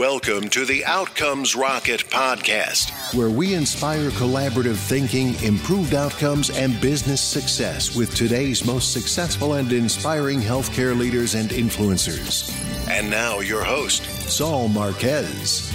Welcome to the Outcomes Rocket podcast, where we inspire collaborative thinking, improved outcomes, and business success with today's most successful and inspiring healthcare leaders and influencers. And now, your host, Saul Marquez.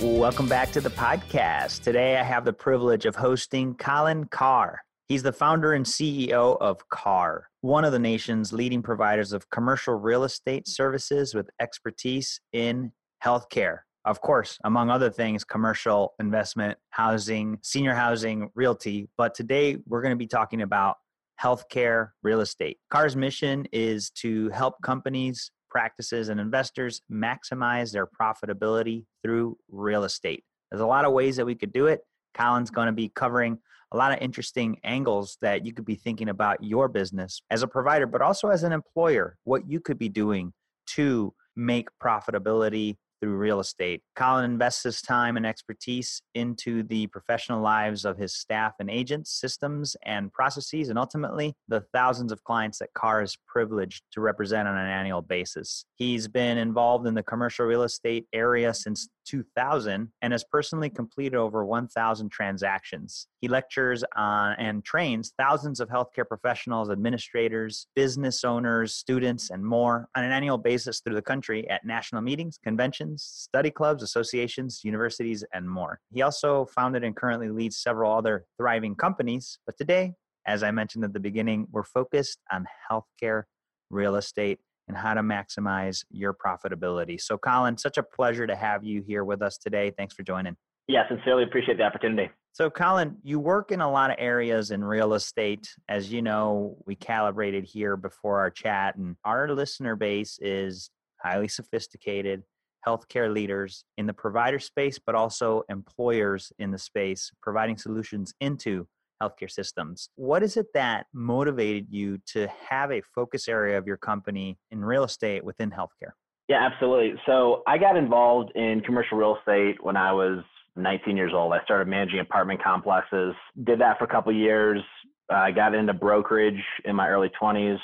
Welcome back to the podcast. Today, I have the privilege of hosting Colin Carr. He's the founder and CEO of CARR, one of the nation's leading providers of commercial real estate services with expertise in healthcare. Of course, among other things, commercial investment, housing, senior housing, realty. But today we're going to be talking about healthcare real estate. CARR's mission is to help companies, practices, and investors maximize their profitability through real estate. There's a lot of ways that we could do it. Colin's going to be covering a lot of interesting angles that you could be thinking about your business as a provider, but also as an employer, what you could be doing to make profitability through real estate. Colin invests his time and expertise into the professional lives of his staff and agents, systems and processes, and ultimately the thousands of clients that Carr is privileged to represent on an annual basis. He's been involved in the commercial real estate area since 2000 and has personally completed over 1,000 transactions. He lectures on and trains thousands of healthcare professionals, administrators, business owners, students, and more on an annual basis through the country at national meetings, conventions, study clubs, associations, universities, and more. He also founded and currently leads several other thriving companies. But today, as I mentioned at the beginning, we're focused on healthcare real estate and how to maximize your profitability. So, Colin, such a pleasure to have you here with us today. Thanks for joining. Yeah, sincerely appreciate the opportunity. So, Colin, you work in a lot of areas in real estate. As you know, we calibrated here before our chat, and our listener base is highly sophisticated healthcare leaders in the provider space, but also employers in the space, providing solutions into healthcare systems. What is it that motivated you to have a focus area of your company in real estate within healthcare? Yeah, absolutely. So I got involved in commercial real estate when I was 19 years old. I started managing apartment complexes, did that for a couple years. I got into brokerage in my early 20s,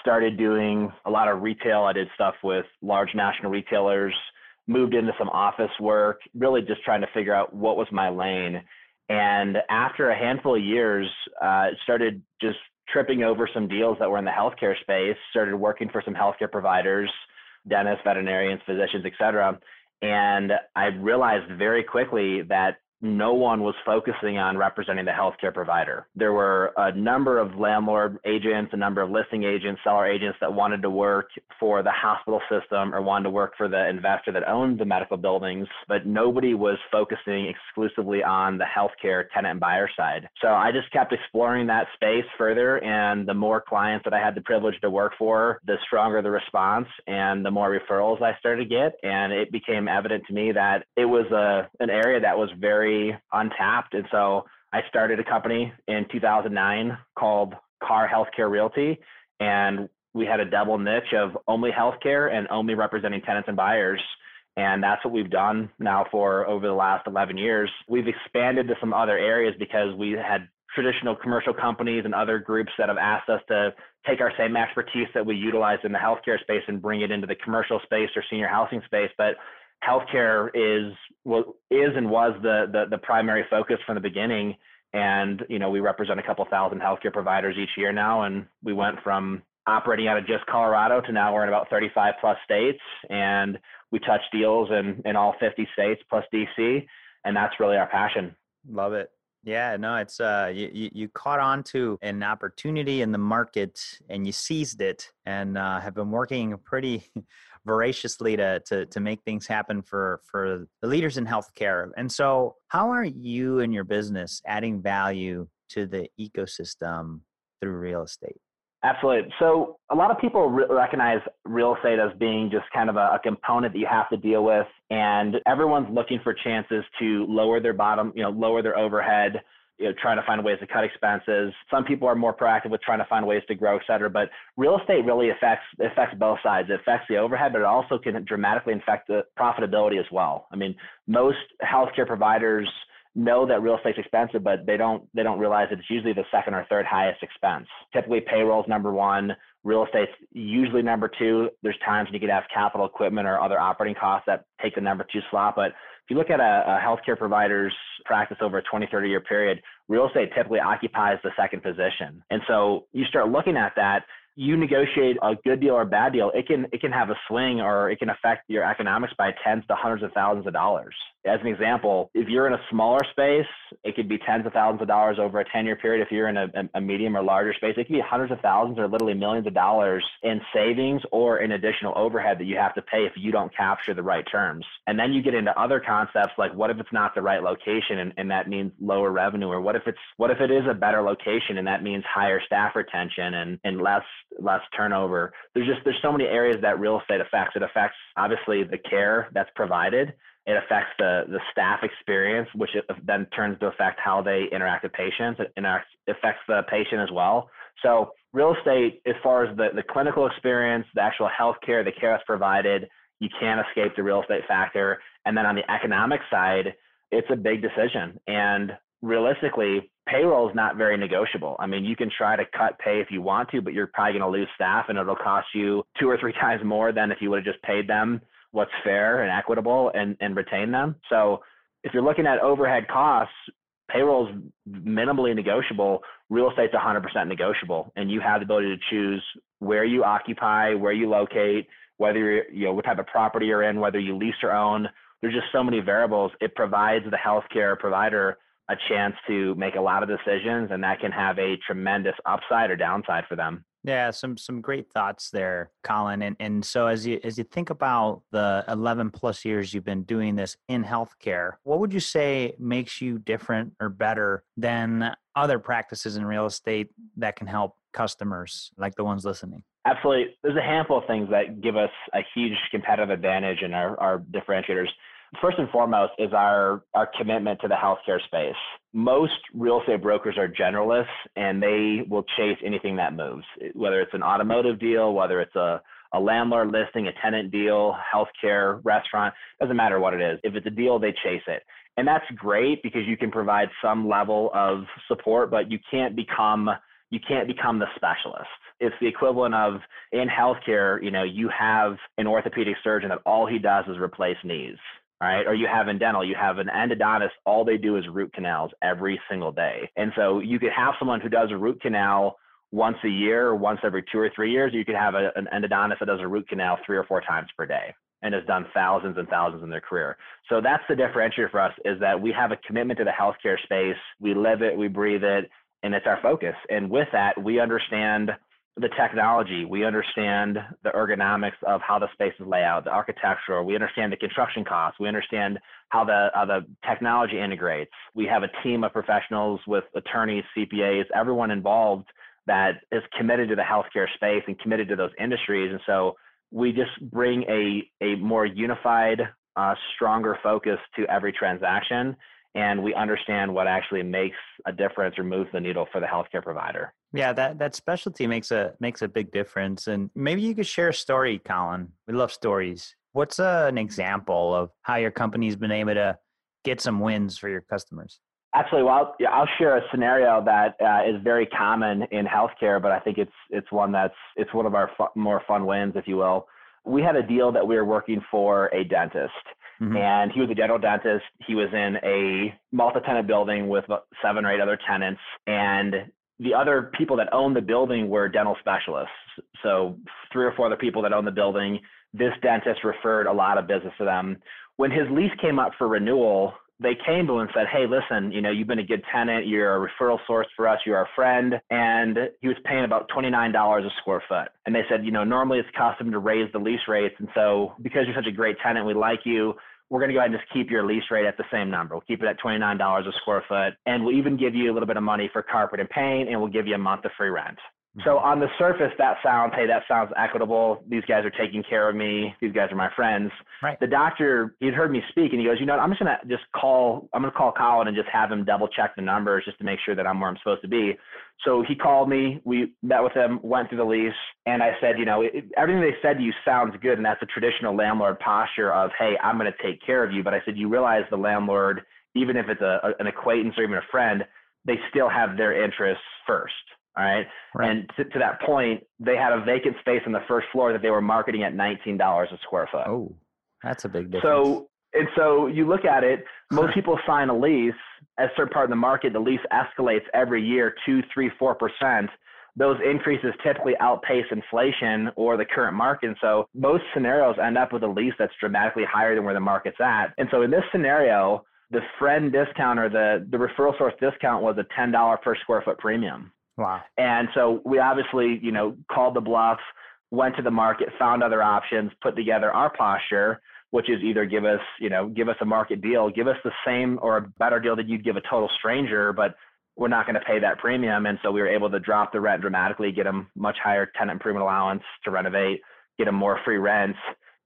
started doing a lot of retail. I did stuff with large national retailers, moved into some office work, really just trying to figure out what was my lane. And after a handful of years, uh, started just tripping over some deals that were in the healthcare space, started working for some healthcare providers, dentists, veterinarians, physicians, et cetera. And I realized very quickly that no one was focusing on representing the healthcare provider. There were a number of landlord agents, a number of listing agents, seller agents that wanted to work for the hospital system or wanted to work for the investor that owned the medical buildings, but nobody was focusing exclusively on the healthcare tenant and buyer side. So I just kept exploring that space further. And the more clients that I had the privilege to work for, the stronger the response and the more referrals I started to get. And it became evident to me that it was a, an area that was very untapped. And so I started a company in 2009 called Carr Healthcare Realty. And we had a double niche of only healthcare and only representing tenants and buyers. And that's what we've done now for over the last 11 years. We've expanded to some other areas because we had traditional commercial companies and other groups that have asked us to take our same expertise that we utilize in the healthcare space and bring it into the commercial space or senior housing space. But healthcare is what is and was the, the the primary focus from the beginning. And you know, we represent a couple thousand healthcare providers each year now, and we went from operating out of just Colorado to now we're in about 35 plus states, and we touch deals in in all 50 states plus DC, and that's really our passion. Love it. Yeah, no, it's uh, you, you caught on to an opportunity in the market and you seized it, and uh, have been working pretty voraciously to, to, to make things happen for, for the leaders in healthcare. And so, how are you and your business adding value to the ecosystem through real estate? Absolutely. So a lot of people re- recognize real estate as being just kind of a, a, component that you have to deal with, and everyone's looking for chances to lower their bottom, you know, lower their overhead, you know, trying to find ways to cut expenses. Some people are more proactive with trying to find ways to grow, et cetera. But real estate really affects affects both sides. It affects the overhead, but it also can dramatically affect the profitability as well. I mean, most healthcare providers know that real estate's expensive, but they don't they don't realize that it's usually the second or third highest expense. Typically, payroll is number one. Real estate's usually number two. There's times when you could have capital equipment or other operating costs that take the number two slot. But if you look at a, a healthcare provider's practice over a 20, 30 year period, real estate typically occupies the second position. And so you start looking at that you negotiate a good deal or a bad deal, it can it can have a swing or it can affect your economics by tens to hundreds of thousands of dollars. As an example, if you're in a smaller space, it could be tens of thousands of dollars over a 10 year period. If you're in a, a medium or larger space, it could be hundreds of thousands or literally millions of dollars in savings or in additional overhead that you have to pay if you don't capture the right terms. And then you get into other concepts like what if it's not the right location and, and that means lower revenue, or what if it's what if it is a better location and that means higher staff retention and, and less less turnover. There's just there's so many areas that real estate affects. It affects obviously the care that's provided. It affects the the staff experience, which then turns to affect how they interact with patients. It affects the patient as well. So real estate, as far as the, the clinical experience, the actual health care, the care that's provided, you can't escape the real estate factor. And then on the economic side, it's a big decision. And realistically, payroll is not very negotiable. I mean, you can try to cut pay if you want to, but you're probably going to lose staff and it'll cost you two or three times more than if you would have just paid them what's fair and equitable and, and retain them. So if you're looking at overhead costs, payroll is minimally negotiable. Real estate's 100% negotiable. And you have the ability to choose where you occupy, where you locate, whether you're, you know, what type of property you're in, whether you lease or own. There's just so many variables. It provides the healthcare provider a chance to make a lot of decisions and that can have a tremendous upside or downside for them. Yeah, some some great thoughts there, Colin. And and so as you as you think about the 11 plus years you've been doing this in healthcare, what would you say makes you different or better than other practices in real estate that can help customers like the ones listening? Absolutely. There's a handful of things that give us a huge competitive advantage and our, our differentiators first and foremost is our our commitment to the healthcare space. Most real estate brokers are generalists and they will chase anything that moves, whether it's an automotive deal, whether it's a a landlord listing, a tenant deal, healthcare, restaurant, doesn't matter what it is. If it's a deal, they chase it. And that's great because you can provide some level of support, but you can't become you can't become the specialist. It's the equivalent of in healthcare, you know, you have an orthopedic surgeon that all he does is replace knees right? Or you have in dental, you have an endodontist, all they do is root canals every single day. And so you could have someone who does a root canal once a year or once every two or three years. You could have a, an endodontist that does a root canal three or four times per day and has done thousands and thousands in their career. So that's the differentiator for us is that we have a commitment to the healthcare space. We live it, we breathe it, and it's our focus. And with that, we understand the technology. We understand the ergonomics of how the spaces lay out, the architecture. We understand the construction costs. We understand how the how the technology integrates. We have a team of professionals with attorneys, CPAs, everyone involved that is committed to the healthcare space and committed to those industries. And so we just bring a a more unified, uh, stronger focus to every transaction and we understand what actually makes a difference or moves the needle for the healthcare provider. Yeah, that that specialty makes a makes a big difference. And maybe you could share a story, Colin. We love stories. What's a, an example of how your company's been able to get some wins for your customers? Absolutely. Well, I'll, I'll share a scenario that uh, is very common in healthcare, but I think it's it's one that's it's one of our more fun wins, if you will. We had a deal that we were working for a dentist Mm-hmm. And he was a general dentist. He was in a multi-tenant building with seven or eight other tenants. And the other people that owned the building were dental specialists. So three or four other people that owned the building. This dentist referred a lot of business to them. When his lease came up for renewal, they came to him and said, Hey, listen, you know, you've been a good tenant. You're a referral source for us. You're our friend. And he was paying about $29 a square foot. And they said, you know, normally it's custom to raise the lease rates. And so because you're such a great tenant, we like you. We're going to go ahead and just keep your lease rate at the same number. We'll keep it at $29 a square foot. And we'll even give you a little bit of money for carpet and paint. And we'll give you a month of free rent. So on the surface, that sounds, hey, that sounds equitable. These guys are taking care of me. These guys are my friends. Right. The doctor, he'd heard me speak and he goes, you know, I'm just going to just call, I'm going to call Colin and just have him double check the numbers just to make sure that I'm where I'm supposed to be. So he called me, we met with him, went through the lease. And I said, you know, it, everything they said to you sounds good. And that's a traditional landlord posture of, hey, I'm going to take care of you. But I said, you realize the landlord, even if it's a, an acquaintance or even a friend, they still have their interests first All right. right. And to, to, that point, they had a vacant space on the first floor that they were marketing at $19 a square foot. Oh, that's a big difference. So, and so you look at it, most people sign a lease as a certain part of the market, the lease escalates every year, two, three, four percent. Those increases typically outpace inflation or the current market. And so most scenarios end up with a lease that's dramatically higher than where the market's at. And so in this scenario, the friend discount or the, the referral source discount was a $10 per square foot premium. Wow. And so we obviously, you know, called the bluff, went to the market, found other options, put together our posture, which is either give us, you know, give us a market deal, give us the same or a better deal that you'd give a total stranger, but we're not going to pay that premium. And so we were able to drop the rent dramatically, get them much higher tenant improvement allowance to renovate, get them more free rents,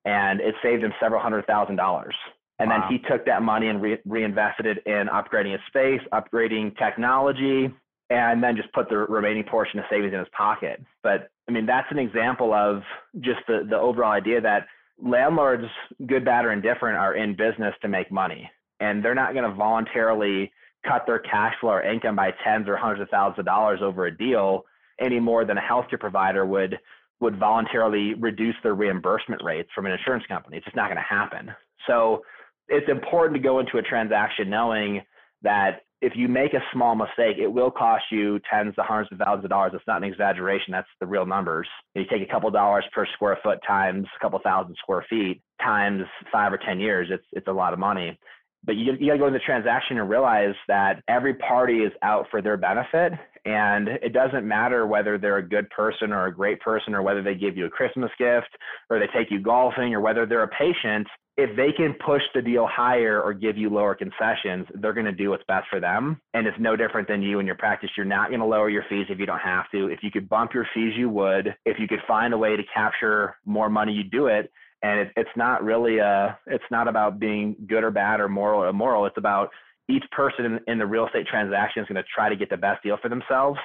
and it saved him several hundred thousand dollars. And wow. then he took that money and re- reinvested it in upgrading his space, upgrading technology, and then just put the remaining portion of savings in his pocket. But I mean, that's an example of just the, the overall idea that landlords, good, bad, or indifferent, are in business to make money. And they're not going to voluntarily cut their cash flow or income by tens or hundreds of thousands of dollars over a deal any more than a healthcare provider would would voluntarily reduce their reimbursement rates from an insurance company. It's just not going to happen. So it's important to go into a transaction knowing that if you make a small mistake, it will cost you tens to hundreds of thousands of dollars. It's not an exaggeration. That's the real numbers. You take a couple dollars per square foot times a couple thousand square feet times five or 10 years. It's, it's a lot of money. But you, you got to go into the transaction and realize that every party is out for their benefit. And it doesn't matter whether they're a good person or a great person or whether they give you a Christmas gift or they take you golfing or whether they're a patient if they can push the deal higher or give you lower concessions, they're going to do what's best for them. And it's no different than you in your practice. You're not going to lower your fees if you don't have to. If you could bump your fees, you would. If you could find a way to capture more money, you do it. And it, it's not really a, it's not about being good or bad or moral or immoral. It's about each person in, in the real estate transaction is going to try to get the best deal for themselves.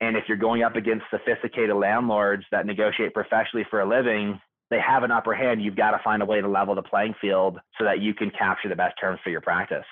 And if you're going up against sophisticated landlords that negotiate professionally for a living, they have an upper hand, you've got to find a way to level the playing field so that you can capture the best terms for your practice.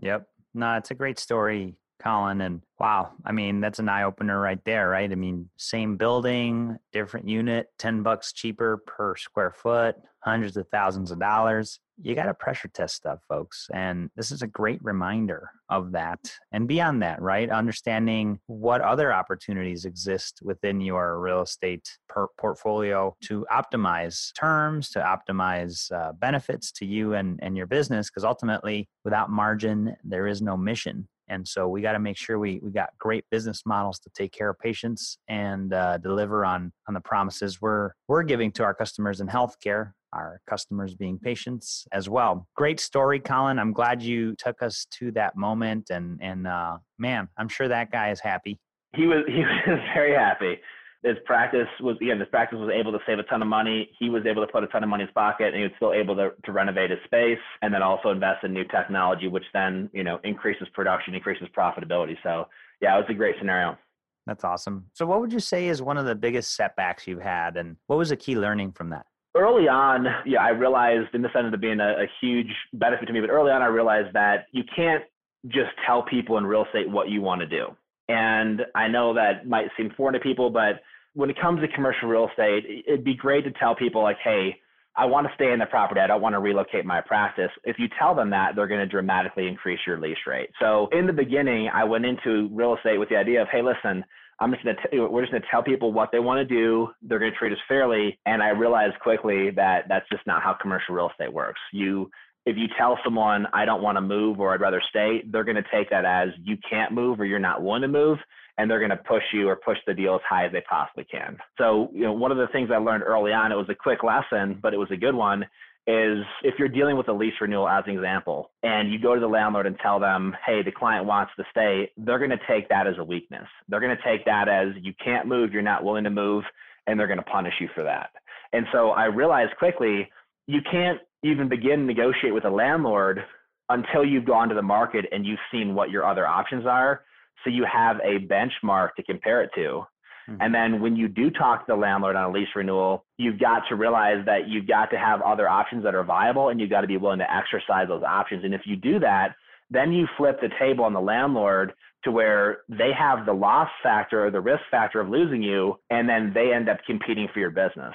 Yep. No, it's a great story, Colin. And wow, I mean, that's an eye opener right there, right? I mean, same building, different unit, 10 bucks cheaper per square foot, hundreds of thousands of dollars you got to pressure test stuff, folks. And this is a great reminder of that. And beyond that, right? Understanding what other opportunities exist within your real estate per- portfolio to optimize terms, to optimize uh, benefits to you and, and your business. Because ultimately, without margin, there is no mission. And so we got to make sure we, we got great business models to take care of patients and uh, deliver on, on the promises we're, we're giving to our customers in healthcare our customers being patients as well. Great story, Colin. I'm glad you took us to that moment, and and uh, man, I'm sure that guy is happy. He was he was very happy. His practice was again, his practice was able to save a ton of money. He was able to put a ton of money in his pocket, and he was still able to, to renovate his space, and then also invest in new technology, which then you know increases production, increases profitability. So yeah, it was a great scenario. That's awesome. So, what would you say is one of the biggest setbacks you've had, and what was a key learning from that? early on, yeah, I realized, and this ended up being a, a huge benefit to me, but early on, I realized that you can't just tell people in real estate what you want to do. And I know that might seem foreign to people, but when it comes to commercial real estate, it'd be great to tell people, like, hey, I want to stay in the property. I don't want to relocate my practice. If you tell them that, they're going to dramatically increase your lease rate. So in the beginning, I went into real estate with the idea of, hey, listen, I'm just going to, we're just going to tell people what they want to do. They're going to treat us fairly. And I realized quickly that that's just not how commercial real estate works. You, if you tell someone, I don't want to move or I'd rather stay, they're going to take that as you can't move or you're not willing to move. And they're going to push you or push the deal as high as they possibly can. So, you know, one of the things I learned early on, it was a quick lesson, but it was a good one, is if you're dealing with a lease renewal as an example and you go to the landlord and tell them hey the client wants to stay they're going to take that as a weakness they're going to take that as you can't move you're not willing to move and they're going to punish you for that and so i realized quickly you can't even begin negotiate with a landlord until you've gone to the market and you've seen what your other options are so you have a benchmark to compare it to Mm-hmm. And then when you do talk to the landlord on a lease renewal, you've got to realize that you've got to have other options that are viable and you've got to be willing to exercise those options. And if you do that, then you flip the table on the landlord to where they have the loss factor or the risk factor of losing you, and then they end up competing for your business.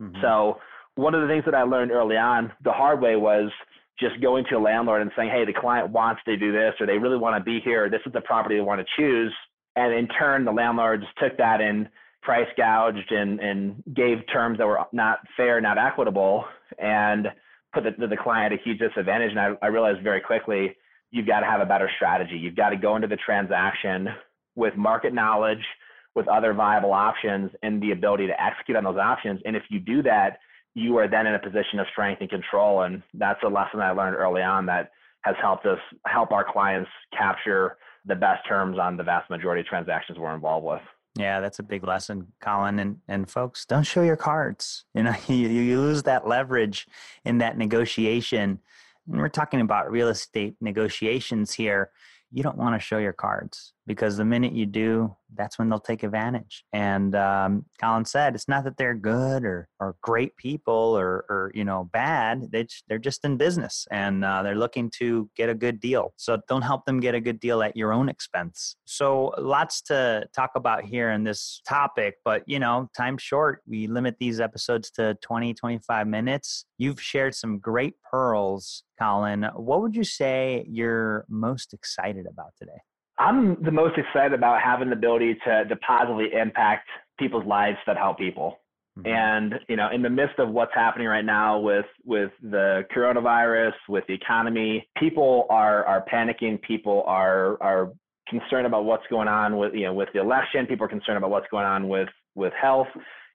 Mm-hmm. So, one of the things that I learned early on the hard way was just going to a landlord and saying, hey, the client wants to do this, or they really want to be here, or this is the property they want to choose. And in turn, the landlords took that and price gouged and, and gave terms that were not fair, not equitable, and put the, the client at a huge disadvantage. And I, I realized very quickly, you've got to have a better strategy. You've got to go into the transaction with market knowledge, with other viable options, and the ability to execute on those options. And if you do that, you are then in a position of strength and control. And that's a lesson I learned early on that has helped us help our clients capture the best terms on the vast majority of transactions we're involved with. Yeah, that's a big lesson, Colin. And and folks, don't show your cards. You know, you, you lose that leverage in that negotiation. And we're talking about real estate negotiations here. You don't want to show your cards because the minute you do, that's when they'll take advantage. And um, Colin said, it's not that they're good or, or great people or, or you know bad. They they're just in business and uh, they're looking to get a good deal. So don't help them get a good deal at your own expense. So lots to talk about here in this topic, but you know, time short. We limit these episodes to 20, 25 minutes. You've shared some great pearls, Colin. What would you say you're most excited about today? I'm the most excited about having the ability to, to positively impact people's lives that help people. Mm-hmm. And you know, in the midst of what's happening right now with with the coronavirus, with the economy, people are are panicking. People are are concerned about what's going on with you know with the election. People are concerned about what's going on with with health.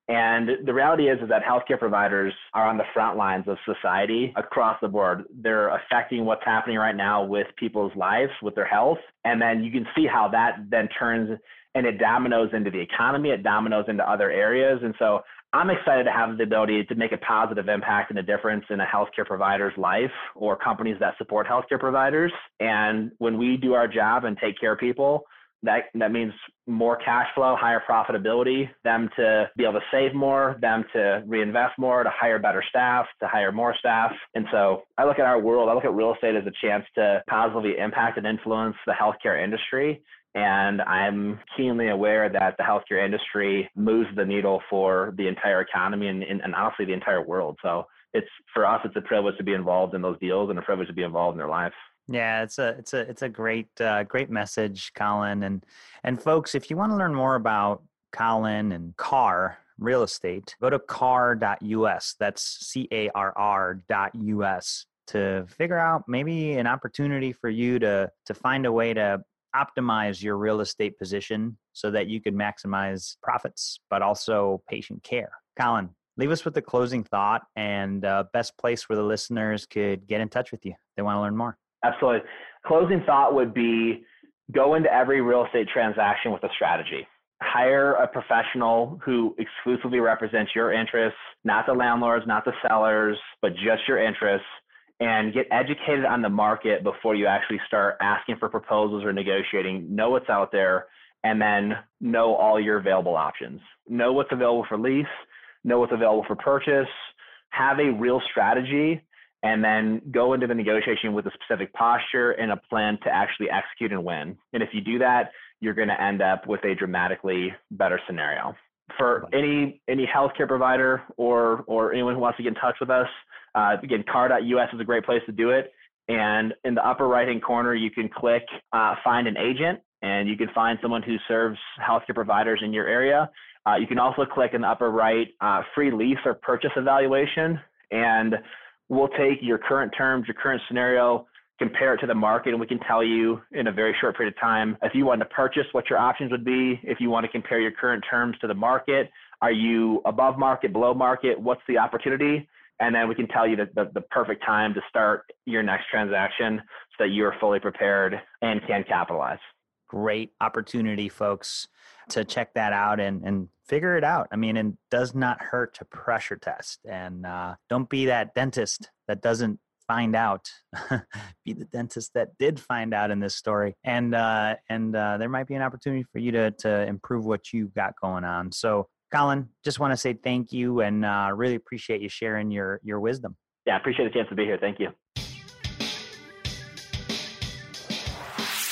And the reality is, is that healthcare providers are on the front lines of society across the board. They're affecting what's happening right now with people's lives, with their health. And then you can see how that then turns and it dominoes into the economy, it dominoes into other areas. And so I'm excited to have the ability to make a positive impact and a difference in a healthcare provider's life or companies that support healthcare providers. And when we do our job and take care of people, that that means more cash flow, higher profitability, them to be able to save more, them to reinvest more, to hire better staff, to hire more staff. And so I look at our world, I look at real estate as a chance to positively impact and influence the healthcare industry. And I'm keenly aware that the healthcare industry moves the needle for the entire economy and, and, and honestly the entire world. So it's for us, it's a privilege to be involved in those deals and a privilege to be involved in their lives. Yeah, it's a it's a it's a great uh, great message, Colin. And and folks, if you want to learn more about Colin and Carr real estate, go to carr.us. That's C A R R.us to figure out maybe an opportunity for you to to find a way to optimize your real estate position so that you can maximize profits, but also patient care. Colin, leave us with a closing thought and uh, best place where the listeners could get in touch with you. They want to learn more. Absolutely. Closing thought would be go into every real estate transaction with a strategy. Hire a professional who exclusively represents your interests, not the landlords, not the sellers, but just your interests, and get educated on the market before you actually start asking for proposals or negotiating. Know what's out there, and then know all your available options. Know what's available for lease, know what's available for purchase, have a real strategy and then go into the negotiation with a specific posture and a plan to actually execute and win. And if you do that, you're going to end up with a dramatically better scenario. For any any healthcare provider or or anyone who wants to get in touch with us, uh, again, carr.us is a great place to do it. And in the upper right hand corner, you can click uh, find an agent, and you can find someone who serves healthcare providers in your area. Uh, you can also click in the upper right uh, free lease or purchase evaluation. And we'll take your current terms, your current scenario, compare it to the market, and we can tell you in a very short period of time if you want to purchase, what your options would be. If you want to compare your current terms to the market, are you above market, below market? What's the opportunity? And then we can tell you the, the, perfect time to start your next transaction so that you are fully prepared and can capitalize. Great opportunity, folks, to check that out and, and figure it out. I mean, it does not hurt to pressure test and uh, don't be that dentist that doesn't find out. be the dentist that did find out in this story. And, uh, and uh, there might be an opportunity for you to, to improve what you've got going on. So Colin, just want to say thank you and uh, really appreciate you sharing your, your wisdom. Yeah, I appreciate the chance to be here. Thank you.